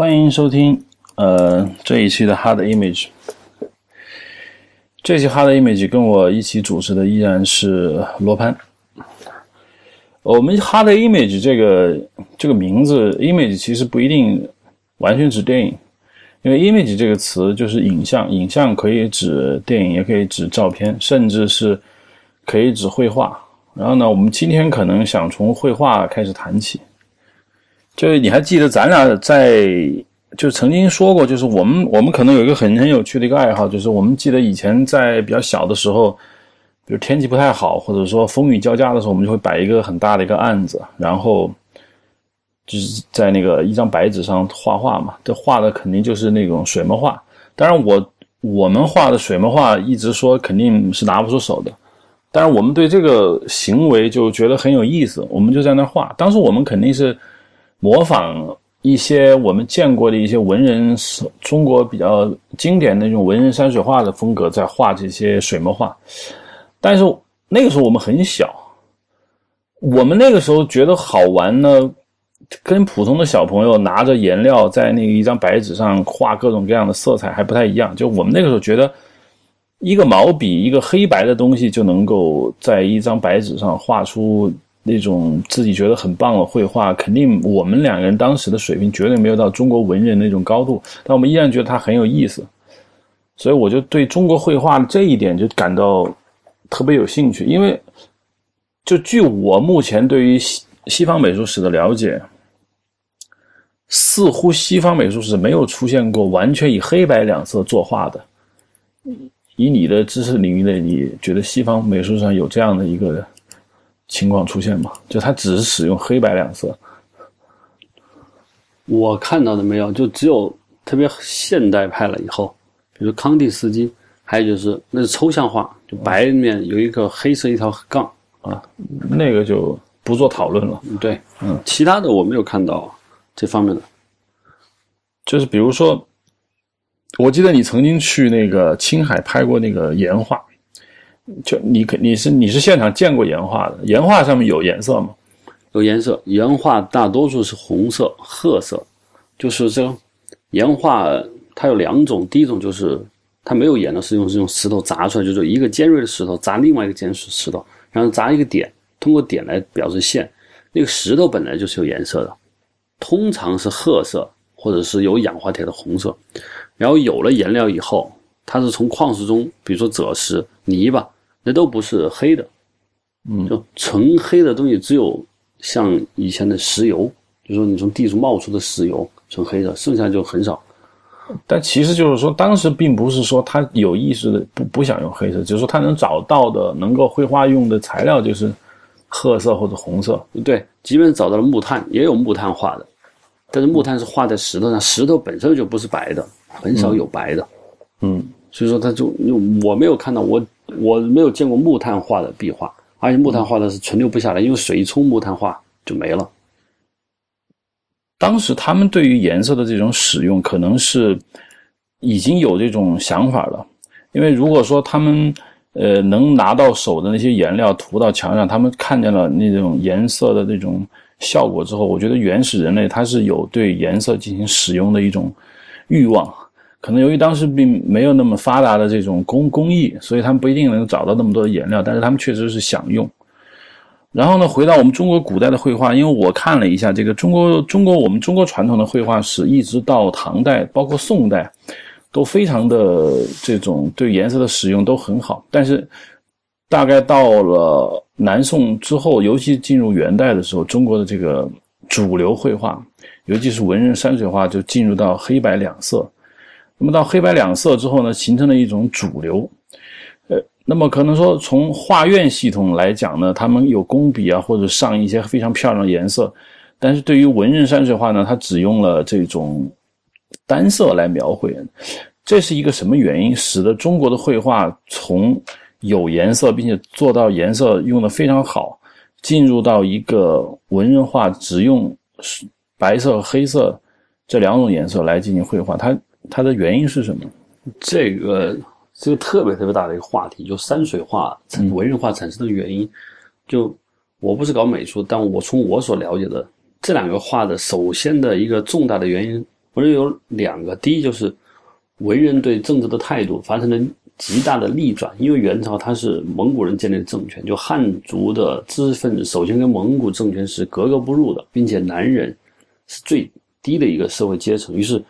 欢迎收听呃这一期的 Hard Image。这期 Hard Image 跟我一起主持的依然是罗盘。我们 Hard Image 这个这个名字，Image 其实不一定完全指电影，因为 Image 这个词就是影像，影像可以指电影，也可以指照片，甚至是可以指绘画。然后呢，我们今天可能想从绘画开始谈起。就是你还记得咱俩在就曾经说过，就是我们我们可能有一个很很有趣的一个爱好，就是我们记得以前在比较小的时候，比如天气不太好，或者说风雨交加的时候，我们就会摆一个很大的一个案子，然后就是在那个一张白纸上画画嘛。这画的肯定就是那种水墨画。当然，我我们画的水墨画一直说肯定是拿不出手的。但是我们对这个行为就觉得很有意思，我们就在那画。当时我们肯定是模仿一些我们见过的一些文人，中国比较经典的那种文人山水画的风格，在画这些水墨画。但是那个时候我们很小，我们那个时候觉得好玩呢，跟普通的小朋友拿着颜料在那一张白纸上画各种各样的色彩还不太一样。就我们那个时候觉得。一个毛笔，一个黑白的东西就能够在一张白纸上画出那种自己觉得很棒的绘画。肯定我们两个人当时的水平绝对没有到中国文人那种高度，但我们依然觉得它很有意思。所以我就对中国绘画这一点就感到特别有兴趣。因为就据我目前对于西西方美术史的了解，似乎西方美术史没有出现过完全以黑白两色作画的。以你的知识领域内，你觉得西方美术上有这样的一个情况出现吗？就他只是使用黑白两色。我看到的没有，就只有特别现代派了以后，比如康定斯基，还有就是那是抽象画，就白里面有一个黑色一条杠啊，那个就不做讨论了。对，嗯，其他的我没有看到这方面的，就是比如说。我记得你曾经去那个青海拍过那个岩画，就你可你是你是现场见过岩画的？岩画上面有颜色吗？有颜色，岩画大多数是红色、褐色，就是这个岩画它有两种，第一种就是它没有颜的，是用这种石头砸出来，就是一个尖锐的石头砸另外一个尖石石头，然后砸一个点，通过点来表示线。那个石头本来就是有颜色的，通常是褐色或者是有氧化铁的红色。然后有了颜料以后，它是从矿石中，比如说赭石、泥巴，那都不是黑的，嗯，就纯黑的东西只有像以前的石油，就是说你从地中冒出的石油纯黑的，剩下就很少。但其实就是说，当时并不是说他有意识的不不想用黑色，就是说他能找到的能够绘画用的材料就是褐色或者红色。对，即便找到了木炭，也有木炭画的，但是木炭是画在石头上，石头本身就不是白的。很少有白的，嗯，所以说他就我没有看到我我没有见过木炭画的壁画，而且木炭画的是存留不下来，因为水一冲木炭画就没了。当时他们对于颜色的这种使用，可能是已经有这种想法了，因为如果说他们呃能拿到手的那些颜料涂到墙上，他们看见了那种颜色的那种效果之后，我觉得原始人类他是有对颜色进行使用的一种。欲望可能由于当时并没有那么发达的这种工工艺，所以他们不一定能找到那么多的颜料，但是他们确实是想用。然后呢，回到我们中国古代的绘画，因为我看了一下这个中国中国我们中国传统的绘画史，一直到唐代，包括宋代，都非常的这种对颜色的使用都很好。但是大概到了南宋之后，尤其进入元代的时候，中国的这个主流绘画。尤其是文人山水画就进入到黑白两色，那么到黑白两色之后呢，形成了一种主流。呃，那么可能说从画院系统来讲呢，他们有工笔啊，或者上一些非常漂亮的颜色。但是对于文人山水画呢，它只用了这种单色来描绘。这是一个什么原因，使得中国的绘画从有颜色并且做到颜色用的非常好，进入到一个文人画只用白色和黑色这两种颜色来进行绘画，它它的原因是什么？这个这个特别特别大的一个话题，就山水画文人画产生的原因。就我不是搞美术，但我从我所了解的这两个画的首先的一个重大的原因我认为有两个，第一就是文人对政治的态度发生了极大的逆转，因为元朝它是蒙古人建立的政权，就汉族的知识分子首先跟蒙古政权是格格不入的，并且男人是最低的一个社会阶层，于是。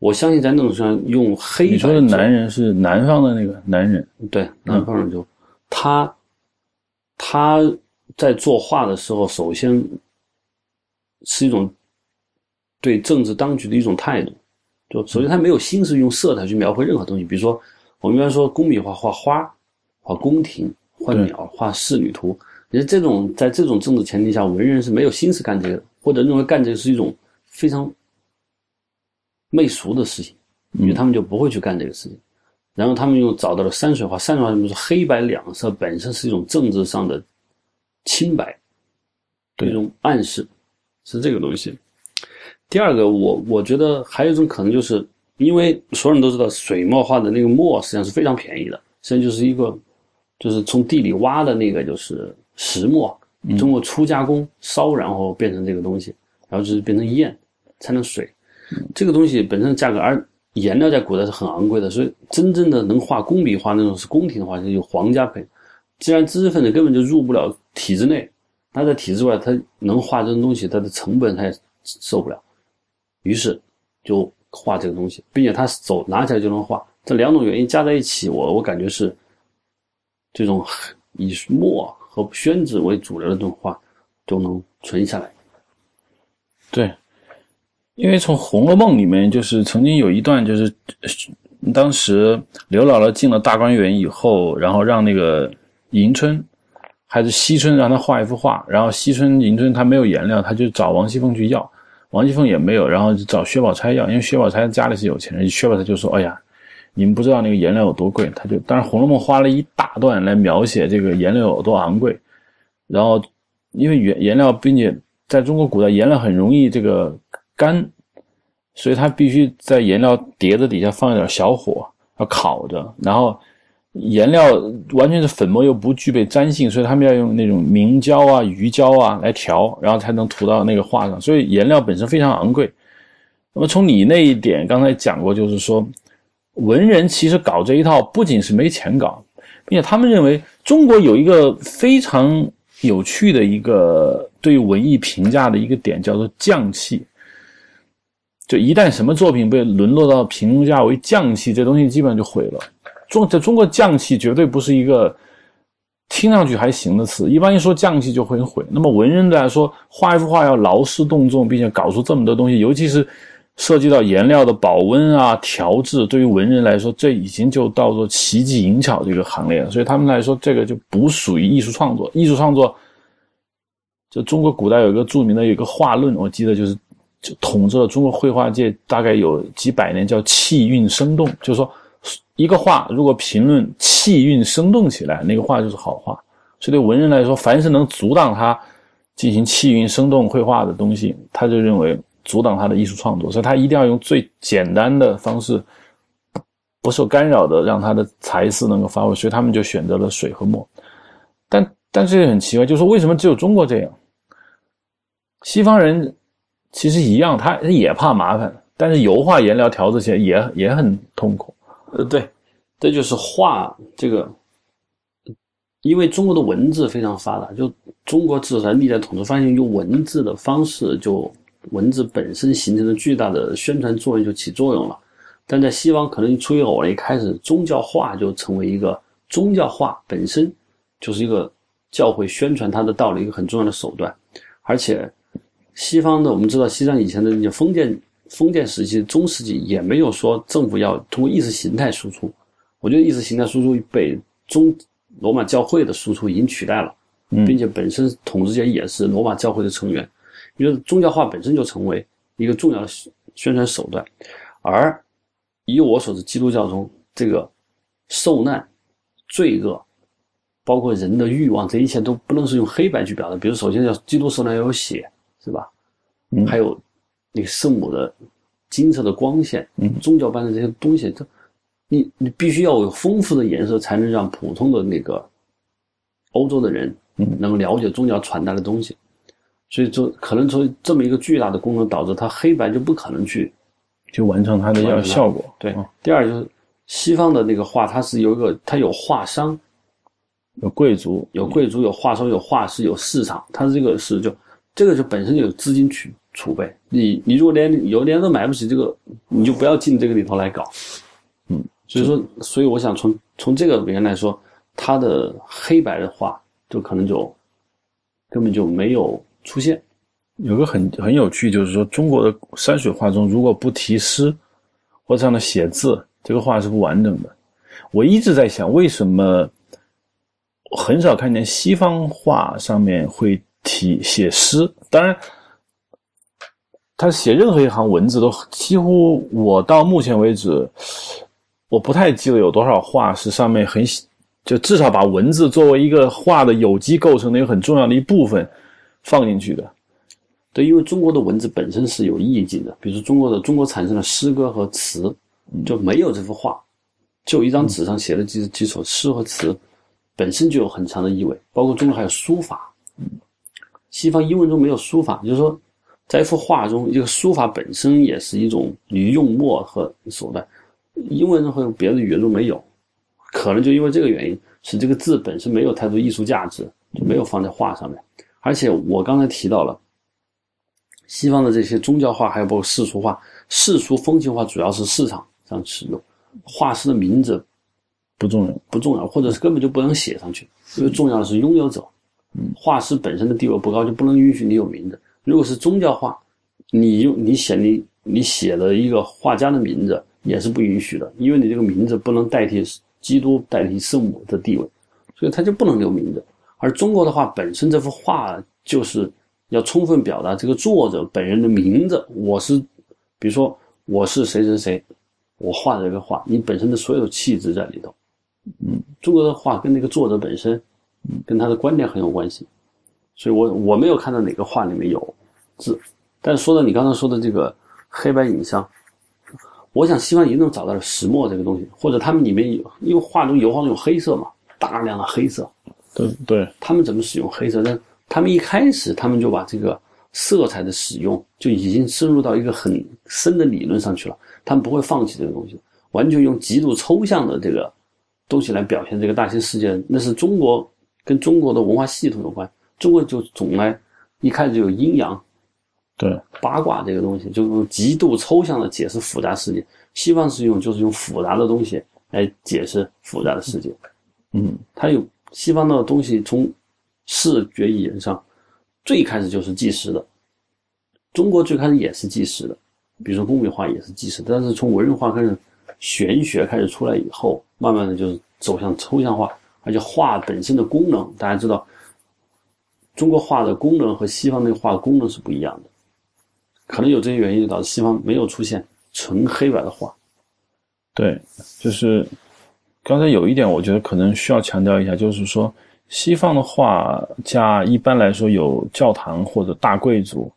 我相信在那种上用黑白。你说的男人是南方的那个男人，对，南方人就他他在作画的时候，首先是一种对政治当局的一种态度。就首先他没有心思用色彩去描绘任何东西，比如说我们一般说工笔画画花、画宫廷、画鸟、画仕女图，你说这种在这种政治前提下，文人是没有心思干这个，或者认为干这个是一种非常。媚俗的事情，因为他们就不会去干这个事情。然后他们又找到了山水画，山水画就是黑白两色本身是一种政治上的清白，一种暗示，是这个东西。第二个，我我觉得还有一种可能，就是因为所有人都知道水墨画的那个墨实际上是非常便宜的，实际上就是一个就是从地里挖的那个就是石墨，通过初加工烧，然后变成这个东西，然后就是变成砚，才能水。这个东西本身价格，而颜料在古代是很昂贵的，所以真正的能画工笔画那种是宫廷的画，就有皇家配。既然知识分子根本就入不了体制内，他在体制外，他能画这种东西，他的成本他也受不了，于是就画这个东西，并且他手拿起来就能画。这两种原因加在一起，我我感觉是这种以墨和宣纸为主流的这种画都能存下来。对。因为从《红楼梦》里面，就是曾经有一段，就是当时刘姥姥进了大观园以后，然后让那个迎春还是惜春让她画一幅画，然后惜春、迎春她没有颜料，她就找王熙凤去要，王熙凤也没有，然后就找薛宝钗要，因为薛宝钗家里是有钱人，薛宝钗就说：“哎呀，你们不知道那个颜料有多贵。”他就，当然《红楼梦》花了一大段来描写这个颜料有多昂贵，然后因为颜颜料，并且在中国古代颜料很容易这个。干，所以它必须在颜料碟子底下放一点小火，要烤着。然后颜料完全是粉末，又不具备粘性，所以他们要用那种明胶啊、鱼胶啊来调，然后才能涂到那个画上。所以颜料本身非常昂贵。那么从你那一点刚才讲过，就是说文人其实搞这一套不仅是没钱搞，并且他们认为中国有一个非常有趣的一个对文艺评价的一个点，叫做匠气。就一旦什么作品被沦落到评价为匠气，这东西基本上就毁了。中在中国，匠气绝对不是一个听上去还行的词。一般一说匠气就会毁。那么文人来说，画一幅画要劳师动众，并且搞出这么多东西，尤其是涉及到颜料的保温啊、调制，对于文人来说，这已经就到做奇技淫巧这个行列了。所以他们来说，这个就不属于艺术创作。艺术创作，就中国古代有一个著名的有一个画论，我记得就是。就统治了中国绘画界大概有几百年，叫气韵生动。就是说，一个画如果评论气韵生动起来，那个画就是好画。所以对文人来说，凡是能阻挡他进行气韵生动绘画的东西，他就认为阻挡他的艺术创作。所以他一定要用最简单的方式，不受干扰的让他的才思能够发挥。所以他们就选择了水和墨。但但是很奇怪，就是说为什么只有中国这样？西方人。其实一样，他也怕麻烦，但是油画、颜料、调这些也也很痛苦。呃，对，这就是画这个，因为中国的文字非常发达，就中国至少历代统治发现，用文字的方式，就文字本身形成了巨大的宣传作用，就起作用了。但在西方，可能出于偶然，一开始宗教画就成为一个宗教画本身就是一个教会宣传它的道理一个很重要的手段，而且。西方的，我们知道，西藏以前的那些封建封建时期、中世纪也没有说政府要通过意识形态输出。我觉得意识形态输出被中罗马教会的输出已经取代了，并且本身统治者也是罗马教会的成员。因为宗教化本身就成为一个重要的宣传手段。而以我所知，基督教中这个受难、罪恶，包括人的欲望，这一切都不能是用黑白去表达。比如，首先要基督受难要有血。是吧？嗯，还有那个圣母的金色的光线，嗯，宗教般的这些东西，这你你必须要有丰富的颜色，才能让普通的那个欧洲的人，嗯，能够了解宗教传达的东西。所以，说可能从这么一个巨大的功能，导致它黑白就不可能去就完成它的要效果。对，第二就是西方的那个画，它是有一个，它有画商，有贵族，有贵族，有画商，有画师，有市场。它这个是就这个就本身就有资金储储备。你你如果连有连都买不起这个，你就不要进这个里头来搞。嗯，所以说，所以我想从从这个里面来说，它的黑白的画就可能就根本就没有出现。有个很很有趣，就是说中国的山水画中，如果不题诗或这样的写字，这个画是不完整的。我一直在想，为什么很少看见西方画上面会题写诗？当然，他写任何一行文字都几乎，我到目前为止，我不太记得有多少画是上面很就至少把文字作为一个画的有机构成的一个很重要的一部分放进去的。对，因为中国的文字本身是有意境的，比如说中国的中国产生了诗歌和词，就没有这幅画，就一张纸上写的几几首诗和词，本身就有很强的意味。包括中国还有书法，西方英文中没有书法，就是说，在一幅画中，这个书法本身也是一种你用墨和手段，英文中和别的语言中没有，可能就因为这个原因，使这个字本身没有太多艺术价值，就没有放在画上面。而且我刚才提到了。西方的这些宗教画，还有包括世俗画、世俗风情画，主要是市场上使用。画师的名字不重要，不重要，或者是根本就不能写上去。因为重要的是拥有者。画师本身的地位不高，就不能允许你有名字。如果是宗教画，你用你写你你写的一个画家的名字也是不允许的，因为你这个名字不能代替基督、代替圣母的地位，所以他就不能留名字。而中国的话，本身这幅画就是。要充分表达这个作者本人的名字，我是，比如说我是谁谁谁，我画的这个画，你本身的所有气质在里头。嗯，中国的画跟那个作者本身，跟他的观点很有关系，所以我我没有看到哪个画里面有字。但是说到你刚才说的这个黑白影像，我想西方一定找到了石墨这个东西，或者他们里面有，因为画中油画中有黑色嘛，大量的黑色。对对，他们怎么使用黑色？但他们一开始，他们就把这个色彩的使用就已经深入到一个很深的理论上去了。他们不会放弃这个东西，完全用极度抽象的这个东西来表现这个大千世界。那是中国跟中国的文化系统有关。中国就总来一开始就有阴阳，对八卦这个东西，就用极度抽象的解释复杂世界。西方是用就是用复杂的东西来解释复杂的世界。嗯，它有西方的东西从。视觉语言上，最开始就是计时的。中国最开始也是计时的，比如说工笔画也是计时。但是从文人画开始，玄学开始出来以后，慢慢的就是走向抽象化，而且画本身的功能，大家知道，中国画的功能和西方那个画的功能是不一样的。可能有这些原因，导致西方没有出现纯黑白的画。对，就是刚才有一点，我觉得可能需要强调一下，就是说。西方的画家一般来说有教堂或者大贵族，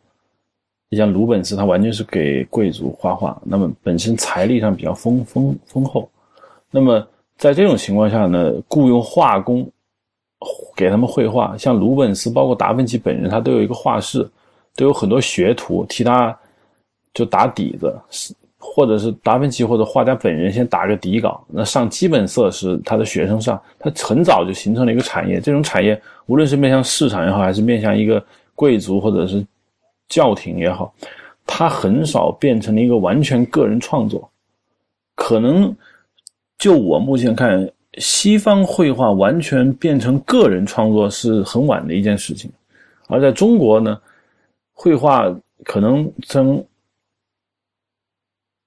你像鲁本斯，他完全是给贵族画画，那么本身财力上比较丰丰丰厚，那么在这种情况下呢，雇佣画工给他们绘画，像鲁本斯，包括达芬奇本人，他都有一个画室，都有很多学徒替他就打底子。或者是达芬奇或者画家本人先打个底稿，那上基本色是他的学生上，他很早就形成了一个产业。这种产业无论是面向市场也好，还是面向一个贵族或者是教廷也好，他很少变成了一个完全个人创作。可能就我目前看，西方绘画完全变成个人创作是很晚的一件事情，而在中国呢，绘画可能从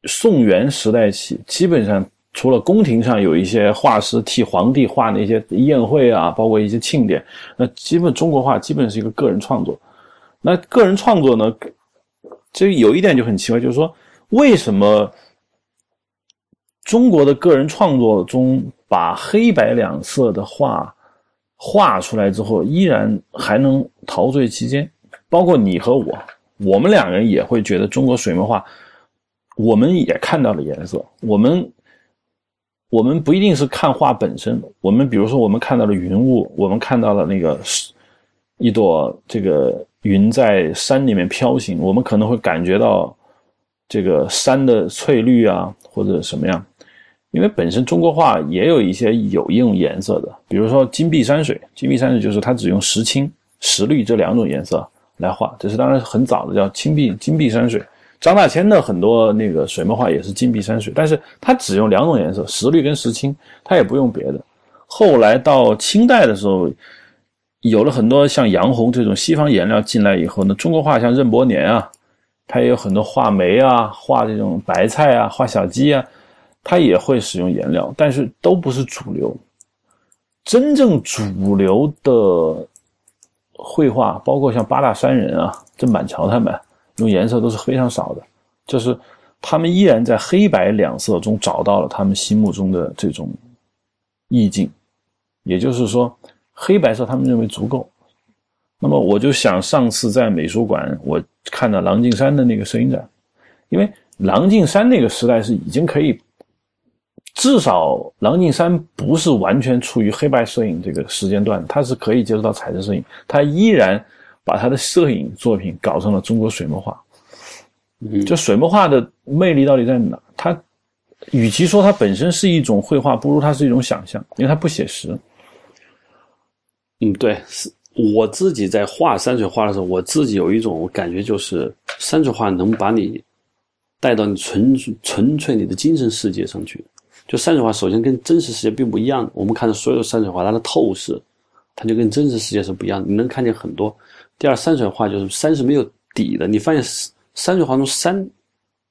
宋元时代起，基本上除了宫廷上有一些画师替皇帝画那些宴会啊，包括一些庆典，那基本中国画基本是一个个人创作。那个人创作呢，这有一点就很奇怪，就是说为什么中国的个人创作中把黑白两色的画画出来之后，依然还能陶醉其间？包括你和我，我们两个人也会觉得中国水墨画。我们也看到了颜色，我们我们不一定是看画本身，我们比如说我们看到了云雾，我们看到了那个一朵这个云在山里面飘行，我们可能会感觉到这个山的翠绿啊，或者什么样。因为本身中国画也有一些有用颜色的，比如说金碧山水。金碧山水就是它只用石青、石绿这两种颜色来画，这是当然很早的叫青碧金碧山水。张大千的很多那个水墨画也是金碧山水，但是他只用两种颜色，石绿跟石青，他也不用别的。后来到清代的时候，有了很多像洋红这种西方颜料进来以后呢，中国画像任伯年啊，他也有很多画梅啊、画这种白菜啊、画小鸡啊。它也会使用颜料，但是都不是主流。真正主流的绘画，包括像八大山人啊、郑板桥他们，用颜色都是非常少的。就是他们依然在黑白两色中找到了他们心目中的这种意境，也就是说，黑白色他们认为足够。那么我就想，上次在美术馆我看到郎静山的那个摄影展，因为郎静山那个时代是已经可以。至少狼静山不是完全处于黑白摄影这个时间段，他是可以接触到彩色摄影，他依然把他的摄影作品搞成了中国水墨画。嗯，就水墨画的魅力到底在哪？它与其说它本身是一种绘画，不如它是一种想象，因为它不写实。嗯，对，是我自己在画山水画的时候，我自己有一种感觉，就是山水画能把你带到你纯纯粹你的精神世界上去。就山水画，首先跟真实世界并不一样。我们看的所有山水画，它的透视，它就跟真实世界是不一样的。你能看见很多。第二，山水画就是山是没有底的。你发现山水画中山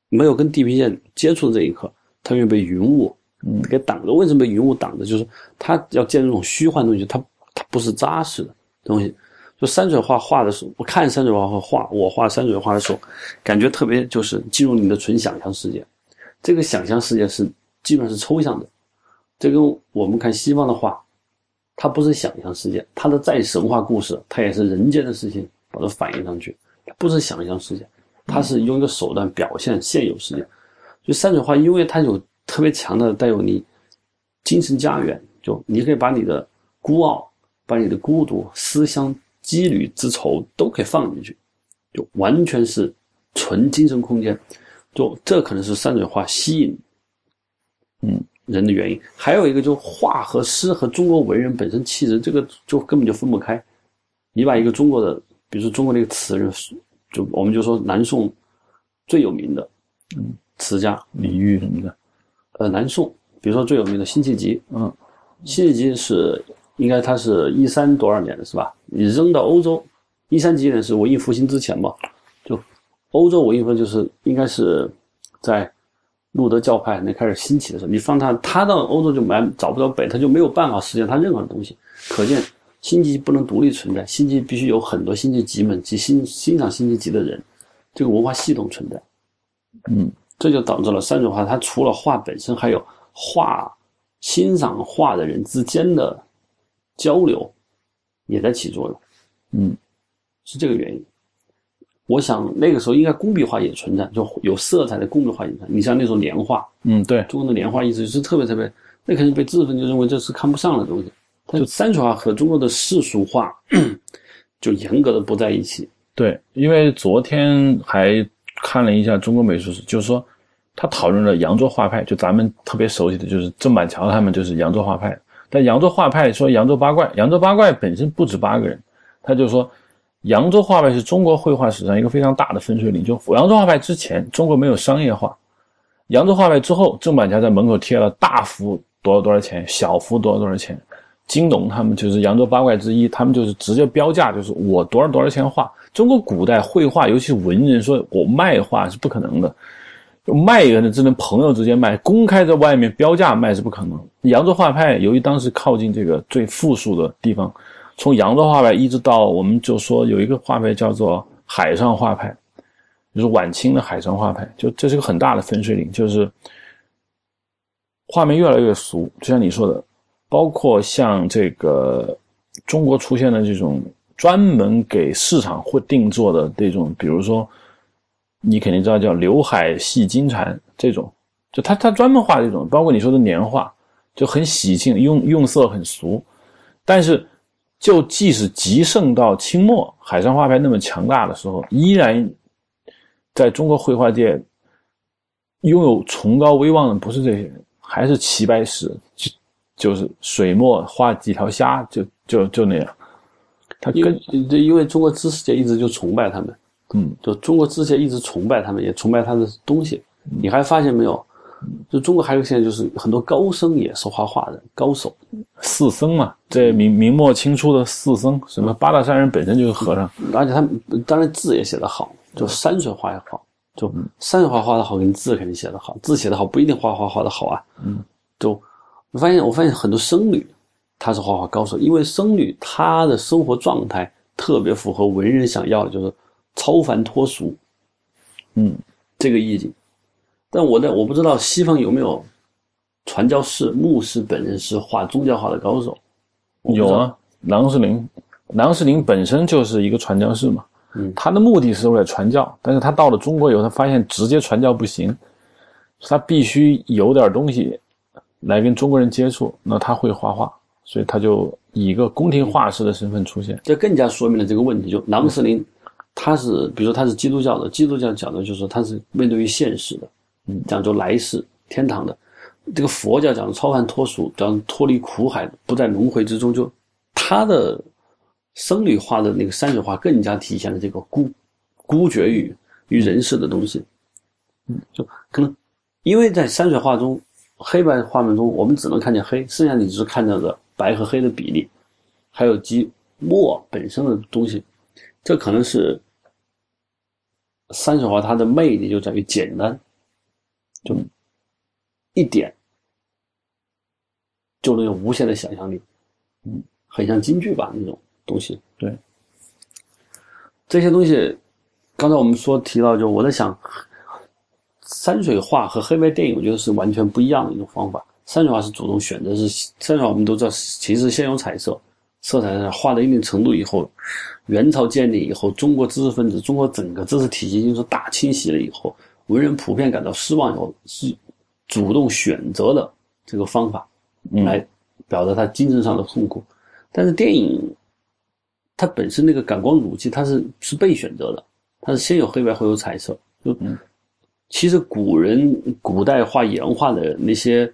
没有跟地平线接触的这一刻，它就被云雾给挡着。为什么被云雾挡着？就是它要建这种虚幻东西，它它不是扎实的东西。就山水画画的时候，我看山水画和画，我画山水画的时候，感觉特别就是进入你的纯想象世界。这个想象世界是。基本上是抽象的，这跟我们看西方的画，它不是想象世界，它的再神话故事，它也是人间的事情，把它反映上去，不是想象世界，它是用一个手段表现现有世界。就山水画，因为它有特别强的带有你精神家园，就你可以把你的孤傲、把你的孤独、思乡、羁旅之愁都可以放进去，就完全是纯精神空间。就这可能是山水画吸引。嗯，人的原因还有一个，就画和诗和中国文人本身气质，这个就根本就分不开。你把一个中国的，比如说中国那个词人，就我们就说南宋最有名的，嗯，词家李煜什么的，呃，南宋，比如说最有名的辛弃疾，嗯，辛弃疾是应该他是一三多少年的是吧？你扔到欧洲，一三几年是文艺复兴之前嘛？就欧洲文艺复兴就是应该是在。路德教派那开始兴起的时候，你放他，他到欧洲就买找不着北，他就没有办法实现他任何的东西。可见辛弃疾不能独立存在，辛弃疾必须有很多辛弃疾们及欣欣赏辛弃疾的人，这个文化系统存在。嗯，这就导致了山水画，它除了画本身，还有画欣赏画的人之间的交流也在起作用。嗯，是这个原因。我想那个时候应该工笔画也存在，就有色彩的工笔画也存在。你像那种年画，嗯，对，中国的年画一直是特别特别，那肯定被知识分子就认为这是看不上的东西。就山水画和中国的世俗画 就严格的不在一起。对，因为昨天还看了一下中国美术史，就是说他讨论了扬州画派，就咱们特别熟悉的就是郑板桥他们就是扬州画派。但扬州画派说扬州八怪，扬州八怪本身不止八个人，他就说。扬州画派是中国绘画史上一个非常大的分水岭。就扬州画派之前，中国没有商业化；扬州画派之后，郑板桥在门口贴了大幅多少多少钱，小幅多少多少钱。金龙他们就是扬州八怪之一，他们就是直接标价，就是我多少多少钱画。中国古代绘画，尤其文人，说我卖画是不可能的，卖人的只能朋友之间卖，公开在外面标价卖是不可能。扬州画派由于当时靠近这个最富庶的地方。从扬州画派一直到，我们就说有一个画派叫做海上画派，就是晚清的海上画派，就这是个很大的分水岭，就是画面越来越俗，就像你说的，包括像这个中国出现的这种专门给市场或定做的这种，比如说你肯定知道叫刘海戏金蝉这种，就他他专门画这种，包括你说的年画，就很喜庆，用用色很俗，但是。就即使极盛到清末，海上画派那么强大的时候，依然在中国绘画界拥有崇高威望的不是这些人，还是齐白石，就就是水墨画几条虾，就就就那样。他因跟为，因为中国知识界一直就崇拜他们，嗯，就中国知识界一直崇拜他们，也崇拜他的东西。你还发现没有？就中国还有现在就是很多高僧也是画画的高手，四僧嘛，这明明末清初的四僧，什么八大山人本身就是和尚，而且他们当然字也写得好，就山水画也好，就山水画画的好，跟字肯定写得好，字写得好不一定画画画得好啊。嗯，就我发现我发现很多僧侣他是画画高手，因为僧侣他的生活状态特别符合文人想要的，就是超凡脱俗嗯，这个意境。但我在我不知道西方有没有传教士、牧师本人是画宗教画的高手。有啊，郎世宁，郎世宁本身就是一个传教士嘛，嗯他的目的是为了传教，但是他到了中国以后，他发现直接传教不行，他必须有点东西来跟中国人接触，那他会画画，所以他就以一个宫廷画师的身份出现。这更加说明了这个问题。就郎世宁，他是比如说他是基督教的，基督教讲的就是他是面对于现实的，嗯，讲究来世天堂的。这个佛教讲超凡脱俗，讲脱离苦海，不在轮回之中。就他的僧侣画的那个山水画，更加体现了这个孤孤绝于于人世的东西。嗯，就可能因为在山水画中，黑白画面中，我们只能看见黑，剩下你只是看到的白和黑的比例，还有即墨本身的东西。这可能是山水画它的魅力就在于简单，就一点就能有无限的想象力，嗯，很像京剧吧那种东西。对，这些东西，刚才我们说提到，就我在想，山水画和黑白电影，我觉得是完全不一样的一种方法。山水画是主动选择，是山水画我们都知道，其实先有彩色，色彩上画到一定程度以后，元朝建立以后，中国知识分子，中国整个知识体系就是大清洗了以后，文人普遍感到失望以后，是主动选择的这个方法来表达他精神上的痛苦。但是电影它本身那个感光武器，它是是被选择的，它是先有黑白后有彩色。就其实古人古代画岩画的那些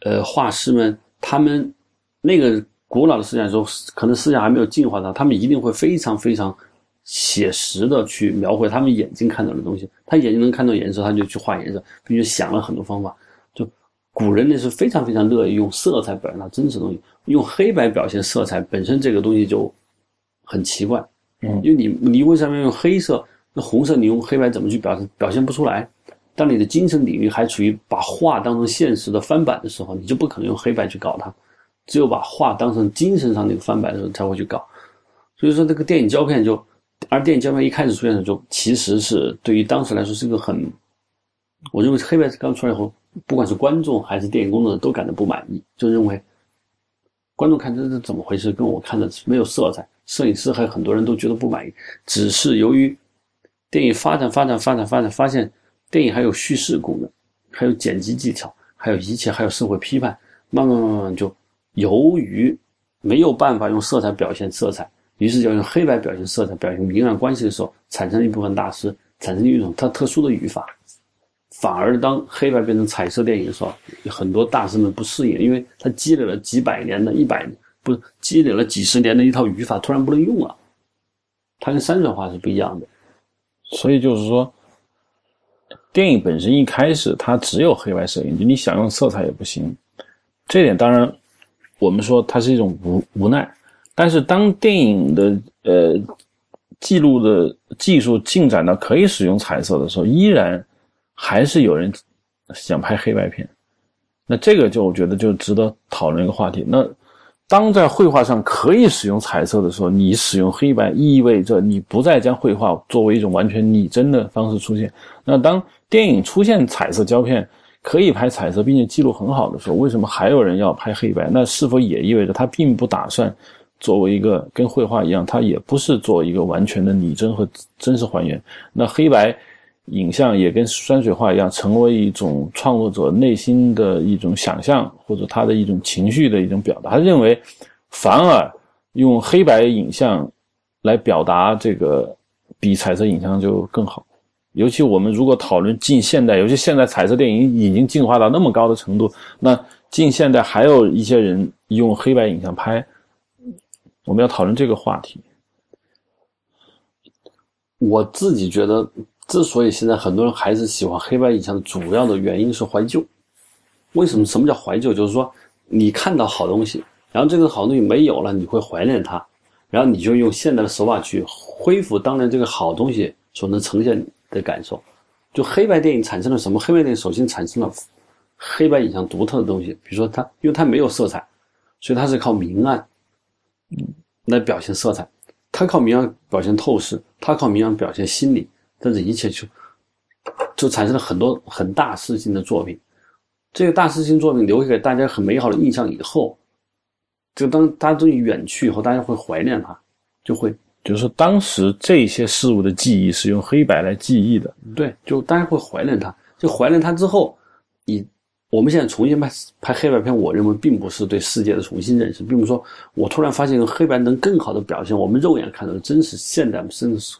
呃画师们，他们那个古老的思想说，可能思想还没有进化到，他们一定会非常非常写实的去描绘他们眼睛看到的东西。他眼睛能看到颜色，他就去画颜色，并且想了很多方法。就古人那是非常非常乐意用色彩表现他真实的东西，用黑白表现色彩本身这个东西就很奇怪。嗯因为你你为什么要用黑色？那红色你用黑白怎么去表现？表现不出来。当你的精神领域还处于把画当成现实的翻版的时候，你就不可能用黑白去搞它，只有把画当成精神上那个翻版的时候才会去搞。所以说，这个电影胶片就，而电影胶片一开始出现的时候，其实是对于当时来说是个很，我认为黑白刚出来以后，不管是观众还是电影工作者都感到不满意，就认为观众看这是怎么回事，跟我看的没有色彩，摄影师还有很多人都觉得不满意，只是由于电影发展发展发展发展，发现电影还有叙事功能，还有剪辑技巧，还有一切，还有社会批判，慢慢慢慢就由于没有办法用色彩表现色彩，于是要用黑白表现色彩，表现明暗关系的时候，产生一部分大师产生一种他特殊的语法，反而当黑白变成彩色电影的时候，很多大师们不适应，因为他积累了几百年的、一百不是积累了几十年的一套语法，突然不能用了。它跟山水画是不一样的。所以就是说，电影本身一开始它只有黑白摄影，就你想用色彩也不行。这点当然，我们说它是一种无无奈。但是当电影的呃记录的技术进展到可以使用彩色的时候，依然还是有人想拍黑白片。那这个就我觉得就值得讨论一个话题。那当在绘画上可以使用彩色的时候，你使用黑白，意味着你不再将绘画作为一种完全拟真的方式出现。那当电影出现彩色胶片可以拍彩色，并且记录很好的时候，为什么还有人要拍黑白？那是否也意味着他并不打算作为一个跟绘画一样，它也不是做一个完全的拟真和真实还原？那黑白影像也跟山水画一样，成为一种创作者内心的一种想象，或者他的一种情绪的一种表达。他认为，反而用黑白影像来表达这个，比彩色影像就更好。尤其我们如果讨论近现代，尤其现在彩色电影已经进化到那么高的程度，那近现代还有一些人用黑白影像拍，我们要讨论这个话题。我自己觉得，之所以现在很多人还是喜欢黑白影像的主要的原因是怀旧。为什么？什么叫怀旧？就是说，你看到好东西，然后这个好东西没有了，你会怀念它，然后你就用现代的手法去恢复当年这个好东西所能呈现的感受。就黑白电影产生了什么？黑白电影首先产生了黑白影像独特的东西，比如说它，因为它没有色彩，所以它是靠明暗，来表现色彩。他靠明暗表现透视，他靠明暗表现心理，但是一切就就产生了很多很大事情的作品。这个大师性作品留给大家很美好的印象以后，就当大家东西远去以后，大家会怀念它，就会就是说当时这些事物的记忆是用黑白来记忆的，对，就大家会怀念它。就怀念它之后，你。我们现在重新拍拍黑白片，我认为并不是对世界的重新认识，并不是说我突然发现黑白能更好的表现我们肉眼看到的真实现代真实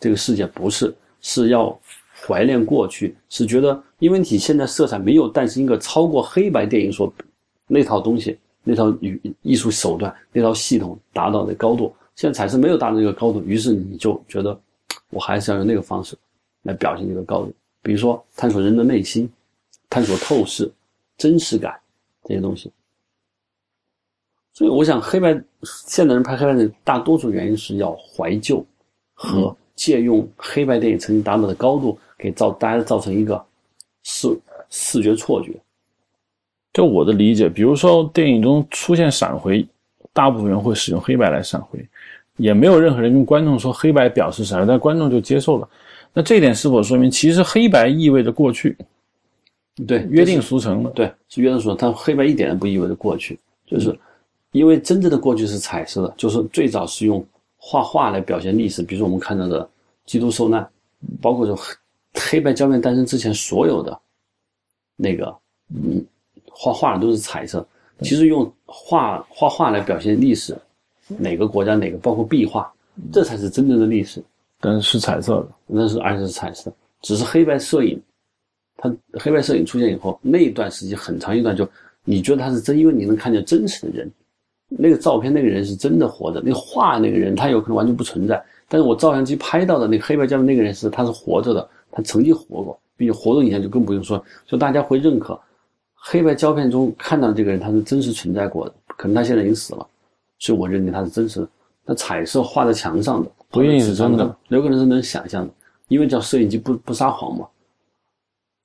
这个世界，不是是要怀念过去，是觉得因为你现在色彩没有诞生一个超过黑白电影所那套东西、那套艺艺术手段、那套系统达到的高度，现在彩色没有达到这个高度，于是你就觉得我还是要用那个方式来表现这个高度，比如说探索人的内心。探索透视、真实感这些东西，所以我想，黑白现代人拍黑白的大多数原因是要怀旧和借用黑白电影曾经达到的高度，给造大家造成一个视视觉错觉。就我的理解，比如说电影中出现闪回，大部分人会使用黑白来闪回，也没有任何人用观众说黑白表示闪回，但观众就接受了。那这一点是否说明，其实黑白意味着过去？对，约定俗成的，对，是约定俗成。它黑白一点都不意味着过去，就是因为真正的过去是彩色的，就是最早是用画画来表现历史。比如说我们看到的基督受难，包括说黑黑白胶片诞生之前所有的那个嗯画画的都是彩色。其实用画画画来表现历史，哪个国家哪个包括壁画，这才是真正的历史。但是是彩色的，那是而且是彩色，只是黑白摄影。它黑白摄影出现以后，那一段时间很长一段，就你觉得他是真，因为你能看见真实的人，那个照片那个人是真的活着，那个画那个人他有可能完全不存在，但是我照相机拍到的那个黑白胶的那个人是他是活着的，他曾经活过，并且活动影像就更不用说，就大家会认可黑白胶片中看到的这个人他是真实存在过的，可能他现在已经死了，所以我认定他是真实的。那彩色画在墙上的不一定是真的，有可能是能想象的，因为叫摄影机不不撒谎嘛。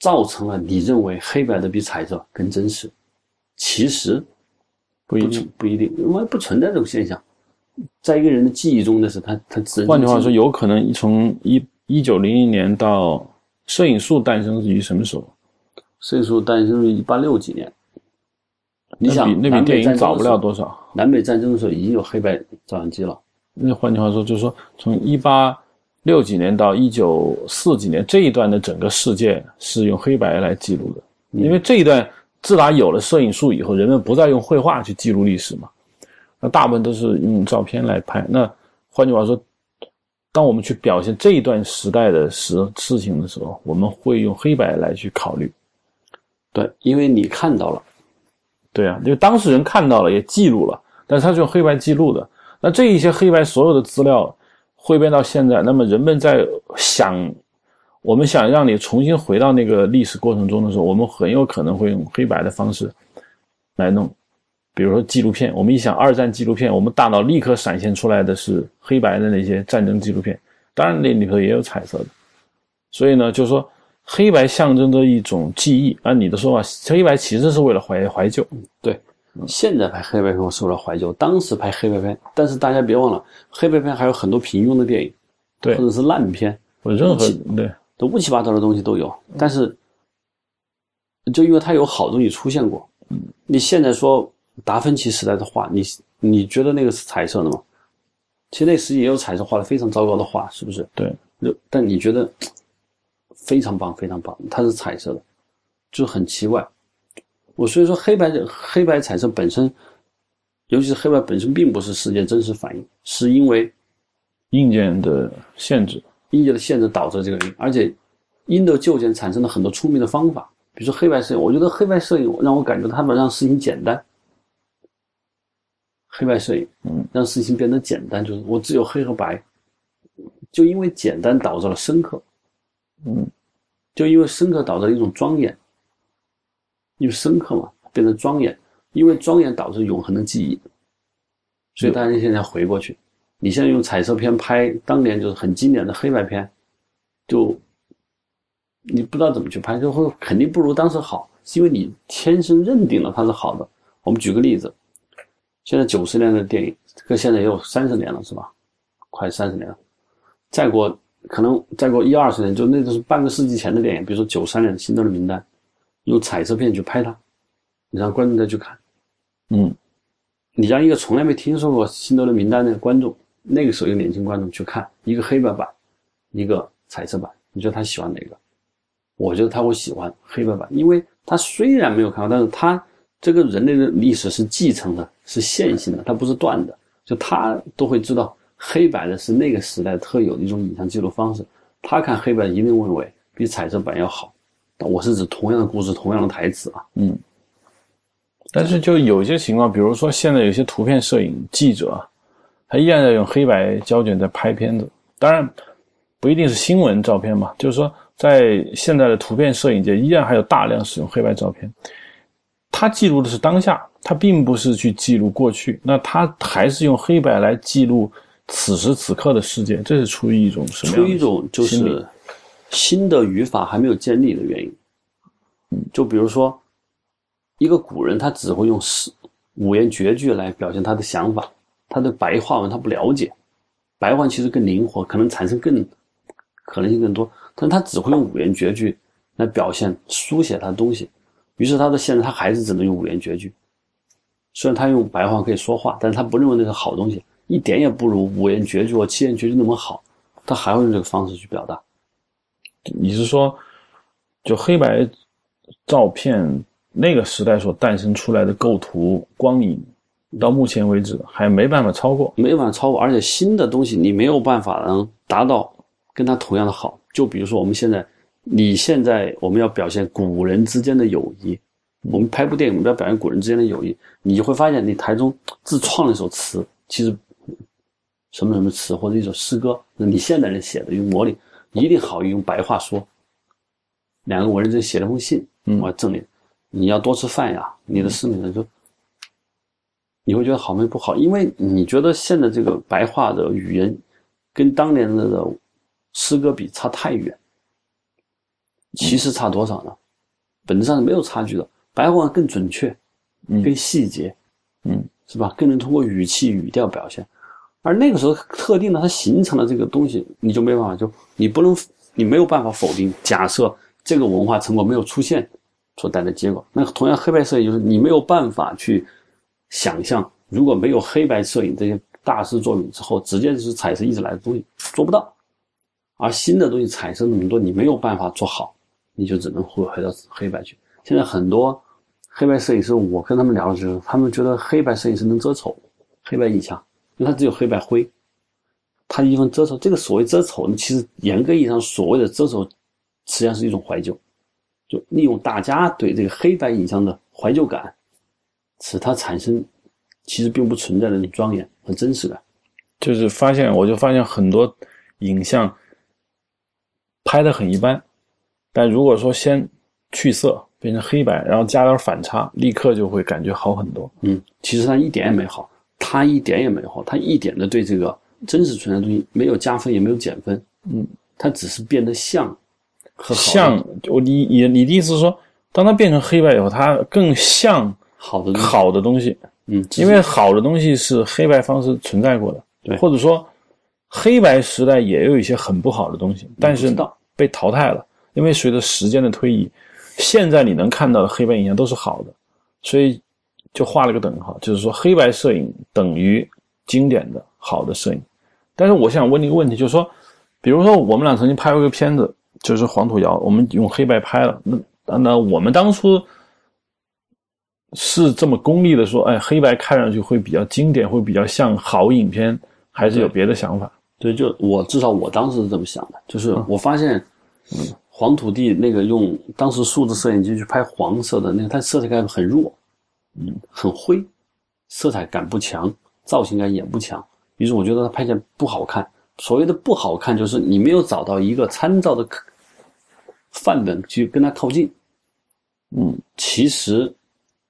造成了你认为黑白的比彩色更真实，其实不一定，不一定，因为不存在这种现象。在一个人的记忆中，的是他他只。换句话说，有可能从一一九零零年到摄影术诞生于什么时候？摄影术诞生于一八六几年。你想，那比电影早不了多少。南北战争的时候已经有黑白照相机了。那换句话说，就是说从一八。六几年到一九四几年这一段的整个世界是用黑白来记录的，因为这一段自打有了摄影术以后，人们不再用绘画去记录历史嘛，那大部分都是用照片来拍。那换句话说，当我们去表现这一段时代的时事情的时候，我们会用黑白来去考虑。对，因为你看到了，对啊，因为当事人看到了也记录了，但是他是用黑白记录的。那这一些黑白所有的资料。汇编到现在，那么人们在想，我们想让你重新回到那个历史过程中的时候，我们很有可能会用黑白的方式来弄。比如说纪录片，我们一想二战纪录片，我们大脑立刻闪现出来的是黑白的那些战争纪录片，当然那里头也有彩色的。所以呢，就是说黑白象征着一种记忆。按你的说法，黑白其实是为了怀怀旧。对。现在拍黑白片我受了怀旧，当时拍黑白片，但是大家别忘了，黑白片还有很多平庸的电影，对，或者是烂片，或者任何对，都乌七八糟的东西都有。但是，就因为它有好东西出现过，嗯，你现在说达芬奇时代的画，你你觉得那个是彩色的吗？其实那时也有彩色画的非常糟糕的画，是不是？对，但你觉得非常棒，非常棒，它是彩色的，就很奇怪。我所以说，黑白的黑白彩色本身，尤其是黑白本身，并不是世界真实反应，是因为硬件的限制。硬件的限制导致这个原因，而且因的就简产生了很多出名的方法，比如说黑白摄影，我觉得黑白摄影让我感觉他们让事情简单。黑白摄影，嗯，让事情变得简单，就是我只有黑和白，就因为简单导致了深刻，嗯，就因为深刻导致了一种庄严，因为深刻嘛，变成庄严，因为庄严导致永恒的记忆，所以大家现在回过去，你现在用彩色片拍当年就是很经典的黑白片，就你不知道怎么去拍，就会肯定不如当时好，是因为你天生认定了它是好的。我们举个例子。现在九十年的电影，跟现在也有三十年了，是吧？快三十年了。再过可能再过一二十年，就那就是半个世纪前的电影。比如说九三年的《辛德勒名单》，用彩色片去拍它，你让观众再去看。嗯，你让一个从来没听说过《辛德勒名单》的观众，那个时候一个年轻观众去看一个黑白版，一个彩色版，你觉得他喜欢哪个？我觉得他会喜欢黑白版，因为他虽然没有看过，但是他。这个人类的历史是继承的，是线性的，它不是断的。就他都会知道，黑白的是那个时代特有的一种影像记录方式。他看黑白一定认为比彩色版要好。我是指同样的故事，同样的台词啊。嗯。但是就有些情况，比如说现在有些图片摄影记者，他依然在用黑白胶卷在拍片子。当然，不一定是新闻照片嘛，就是说在现在的图片摄影界，依然还有大量使用黑白照片。他记录的是当下，他并不是去记录过去，那他还是用黑白来记录此时此刻的世界，这是出于一种什么？出于一种就是新的语法还没有建立的原因。就比如说一个古人，他只会用诗五言绝句来表现他的想法，他对白话文他不了解，白话其实更灵活，可能产生更可能性更多，但他只会用五言绝句来表现书写他的东西。于是他的现在他还是只能用五言绝句，虽然他用白话可以说话，但是他不认为那是好东西，一点也不如五言绝句或七言绝句那么好，他还会用这个方式去表达。你是说，就黑白照片那个时代所诞生出来的构图光影，到目前为止还没办法超过，没办法超过，而且新的东西你没有办法能达到跟它同样的好。就比如说我们现在。你现在我们要表现古人之间的友谊，我们拍部电影，我们要表现古人之间的友谊，你就会发现，你台中自创了一首词，其实什么什么词或者一首诗歌，那你现代人写的用模拟，一定好于用白话说。两个文人写了封信，我证明，你要多吃饭呀。你的诗里面就，你会觉得好没不好？因为你觉得现在这个白话的语言跟当年的诗歌比差太远。其实差多少呢？本质上是没有差距的。白话更准确，更细节，嗯，是吧？更能通过语气语调表现。而那个时候特定的，它形成了这个东西，你就没办法，就你不能，你没有办法否定。假设这个文化成果没有出现所带来的结果，那同样黑白摄影就是你没有办法去想象，如果没有黑白摄影这些大师作品之后，直接就是彩色一直来的东西做不到。而新的东西产生那么多，你没有办法做好。你就只能回回到黑白去。现在很多黑白摄影师，我跟他们聊的时候，他们觉得黑白摄影师能遮丑，黑白影像，因为它只有黑白灰，它一方遮丑。这个所谓遮丑呢，其实严格意义上所谓的遮丑，实际上是一种怀旧，就利用大家对这个黑白影像的怀旧感，使它产生其实并不存在的那种庄严和真实感。就是发现，我就发现很多影像拍的很一般。但如果说先去色变成黑白，然后加点反差，立刻就会感觉好很多。嗯，其实它一点也没好，它一点也没好，他一点的对这个真实存在的东西没有加分，也没有减分。嗯，它只是变得像，像我你你你的意思是说，当它变成黑白以后，它更像好的好的东西。嗯，因为好的东西是黑白方式存在过的，对，或者说黑白时代也有一些很不好的东西，但是被淘汰了。因为随着时间的推移，现在你能看到的黑白影像都是好的，所以就画了个等号，就是说黑白摄影等于经典的好的摄影。但是我想问你一个问题，就是说，比如说我们俩曾经拍过一个片子，就是黄土窑，我们用黑白拍了，那那我们当初是这么功利的说，哎，黑白看上去会比较经典，会比较像好影片，还是有别的想法？对，就我至少我当时是这么想的，就是我发现，嗯，黄土地那个用当时数字摄影机去拍黄色的那个，它色彩感很弱，嗯，很灰，色彩感不强，造型感也不强，于是我觉得它拍起来不好看。所谓的不好看，就是你没有找到一个参照的范本去跟它靠近。嗯，其实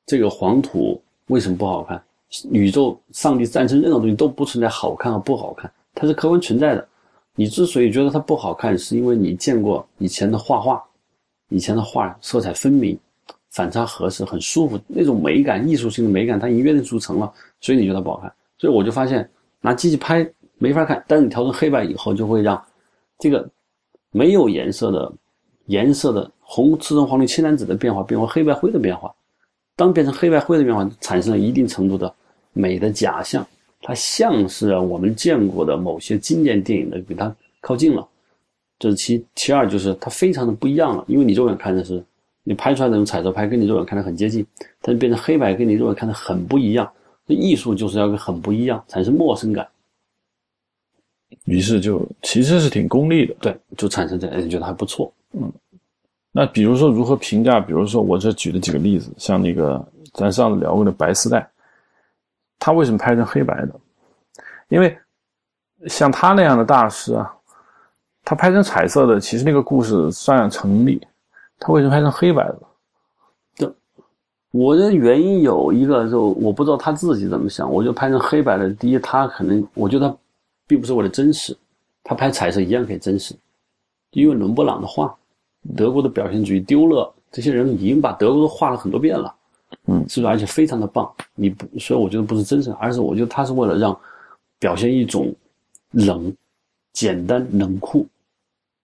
这个黄土为什么不好看？宇宙、上帝诞生任何东西都不存在好看和不好看，它是客观存在的。你之所以觉得它不好看，是因为你见过以前的画画，以前的画色彩分明，反差合适，很舒服，那种美感、艺术性的美感，它已经约定俗成了，所以你觉得不好看。所以我就发现拿机器拍。没法看，但是你调成黑白以后，就会让这个没有颜色的颜色的红、赤、橙、黄、绿、青、蓝、紫的变化变为黑白灰的变化。当变成黑白灰的变化，产生了一定程度的美的假象，它像是我们见过的某些经典电影的，比它靠近了。这是其其二，就是它非常的不一样了，因为你肉眼看的是你拍出来那种彩色拍，跟你肉眼看的很接近，但是变成黑白，跟你肉眼看的很不一样。这艺术就是要跟很不一样，产生陌生感。于是就其实是挺功利的，对，就产生这样，觉得还不错。嗯，那比如说如何评价？比如说我这举了几个例子，像那个咱上次聊过的白丝带，他为什么拍成黑白的？因为像他那样的大师啊，他拍成彩色的，其实那个故事照样成立。他为什么拍成黑白的？就我的原因有一个，就我不知道他自己怎么想。我就拍成黑白的，第一，他可能我觉得他。并不是为了真实，他拍彩色一样可以真实，因为伦勃朗的画，德国的表现主义丢了这些人已经把德国都画了很多遍了，嗯，是不是？而且非常的棒。你不，所以我觉得不是真实，而是我觉得他是为了让表现一种冷、简单、冷酷、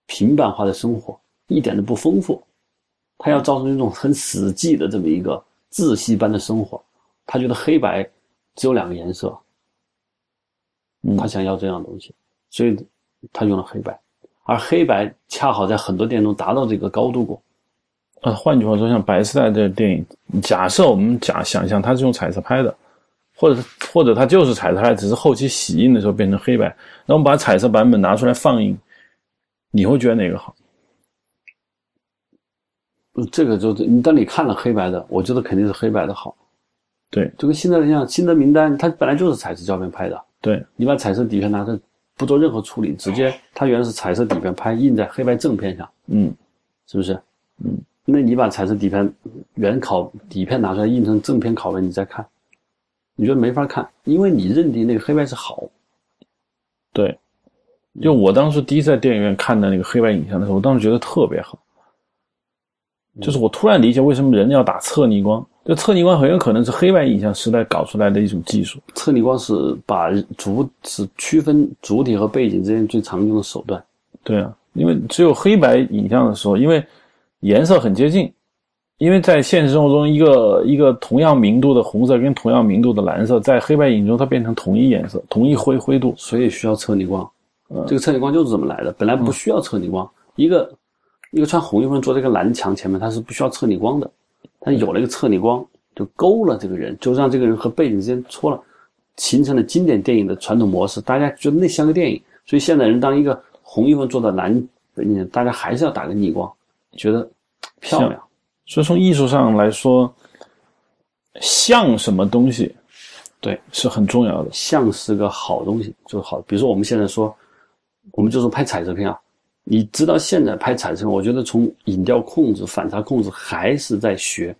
平板化的生活，一点都不丰富。他要造成一种很死寂的这么一个窒息般的生活。他觉得黑白只有两个颜色。他想要这样东西，所以他用了黑白，而黑白恰好在很多电影中达到这个高度过。呃，换句话说，像白丝带的电影，假设我们假想象它是用彩色拍的，或者或者它就是彩色拍，只是后期洗印的时候变成黑白，那我们把彩色版本拿出来放映，你会觉得哪个好？这个就是你当你看了黑白的，我觉得肯定是黑白的好。对，就跟现在像《辛德名单》，它本来就是彩色胶片拍的。对你把彩色底片拿着，不做任何处理，直接它原来是彩色底片拍印在黑白正片上，嗯，是不是？嗯，那你把彩色底片原拷底片拿出来印成正片拷贝，你再看，你觉得没法看，因为你认定那个黑白是好。对，就我当时第一次在电影院看的那个黑白影像的时候，我当时觉得特别好，就是我突然理解为什么人要打侧逆光。这侧逆光很有可能是黑白影像时代搞出来的一种技术。侧逆光是把主是区分主体和背景之间最常用的手段。对啊，因为只有黑白影像的时候，因为颜色很接近，因为在现实生活中，一个一个同样明度的红色跟同样明度的蓝色，在黑白影中它变成同一颜色、同一灰灰度，所以需要侧逆光。这个侧逆光就是这么来的，本来不需要侧逆光。一个一个穿红衣服坐在一个蓝墙前面，他是不需要侧逆光的。他有了一个侧逆光，就勾了这个人，就让这个人和背景之间搓了，形成了经典电影的传统模式。大家觉得那像个电影，所以现在人当一个红衣服坐在蓝背景，大家还是要打个逆光，觉得漂亮。所以从艺术上来说，像什么东西，对，是很重要的。像是个好东西就好。比如说我们现在说，我们就说拍彩色片啊。你知道现在拍产生，我觉得从影调控制、反差控制还是在学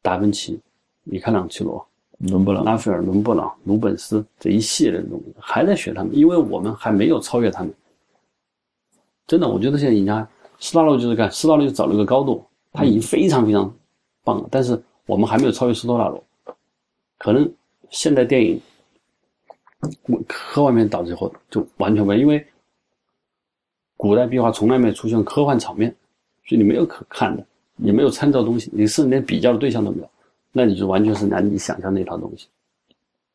达芬奇、米开朗基罗、伦勃朗、拉斐尔、伦勃朗、鲁本斯这一系列的东西，还在学他们，因为我们还没有超越他们。真的，我觉得现在人家斯大罗就是干，斯大罗就找了一个高度，他已经非常非常棒了，但是我们还没有超越斯多纳罗。可能现代电影科幻片导致后就完全不因为。古代壁画从来没有出现科幻场面，所以你没有可看的，也没有参照东西，你甚至连比较的对象都没有，那你就完全是难以想象那套东西。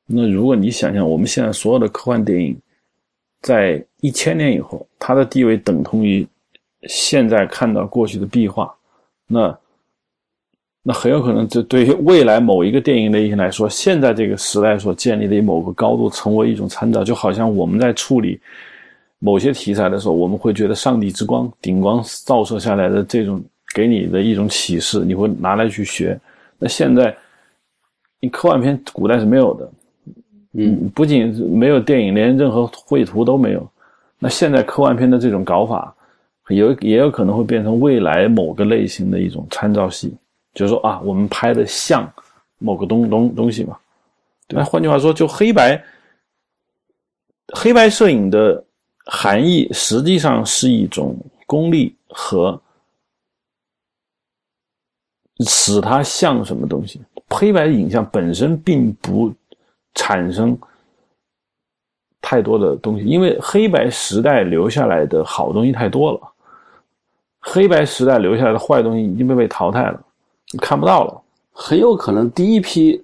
那如果你想象我们现在所有的科幻电影，在一千年以后，它的地位等同于现在看到过去的壁画，那那很有可能这对于未来某一个电影类型来说，现在这个时代所建立的某个高度成为一种参照，就好像我们在处理某些题材的时候，我们会觉得上帝之光顶光照射下来的这种给你的一种启示，你会拿来去学。那现在你科幻片古代是没有的，嗯，不仅没有电影，连任何绘图都没有。那现在科幻片的这种搞法，有也有可能会变成未来某个类型的一种参照系，就是说啊，我们拍的像某个东东东西嘛。那换句话说，就黑白黑白摄影的含义，实际上是一种功利和使它像什么东西。黑白影像本身并不产生。太多的东西，因为黑白时代留下来的好东西太多了，黑白时代留下来的坏东西已经被被淘汰了，看不到了。很有可能第一批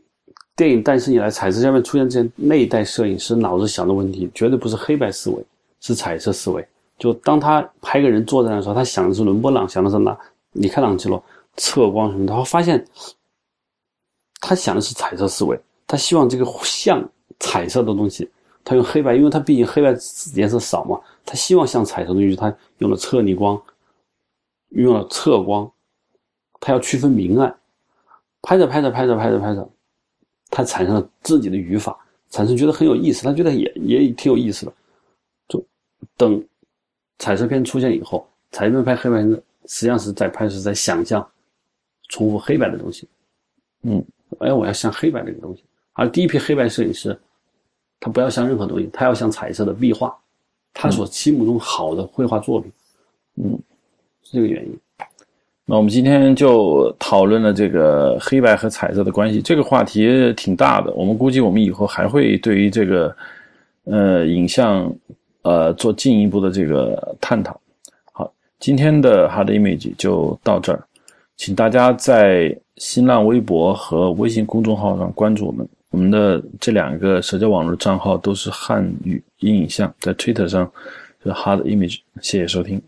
电影诞生以来，彩色下面出现这些那一代摄影师脑子想的问题，绝对不是黑白思维，是彩色思维。就当他拍个人作战的时候，他想的是伦勃朗，想的是哪米开朗基罗，测光什么，他会发现他想的是彩色思维，他希望这个像彩色的东西。他用黑白，因为他毕竟黑白颜色少嘛，他希望像彩色东西，他用了侧逆光，用了侧光，他要区分明暗。拍着拍着拍着拍着拍着，他产生了自己的语法，产生觉得很有意思，他觉得也也挺有意思的。就等彩色片出现以后，彩色片拍黑白实际上是在拍摄在想象重复黑白的东西。嗯，哎，我要像黑白这个东西。而第一批黑白摄影师。他不要像任何东西，他要像彩色的壁画，他所心目中好的绘画作品，嗯，是这个原因。那我们今天就讨论了这个黑白和彩色的关系，这个话题挺大的。我们估计我们以后还会对于这个呃影像呃做进一步的这个探讨。好，今天的 Hard Image 就到这儿，请大家在新浪微博和微信公众号上关注我们。我们的这两个社交网络账号都是汉语音影像，在 Twitter 上是 Hard Image。谢谢收听。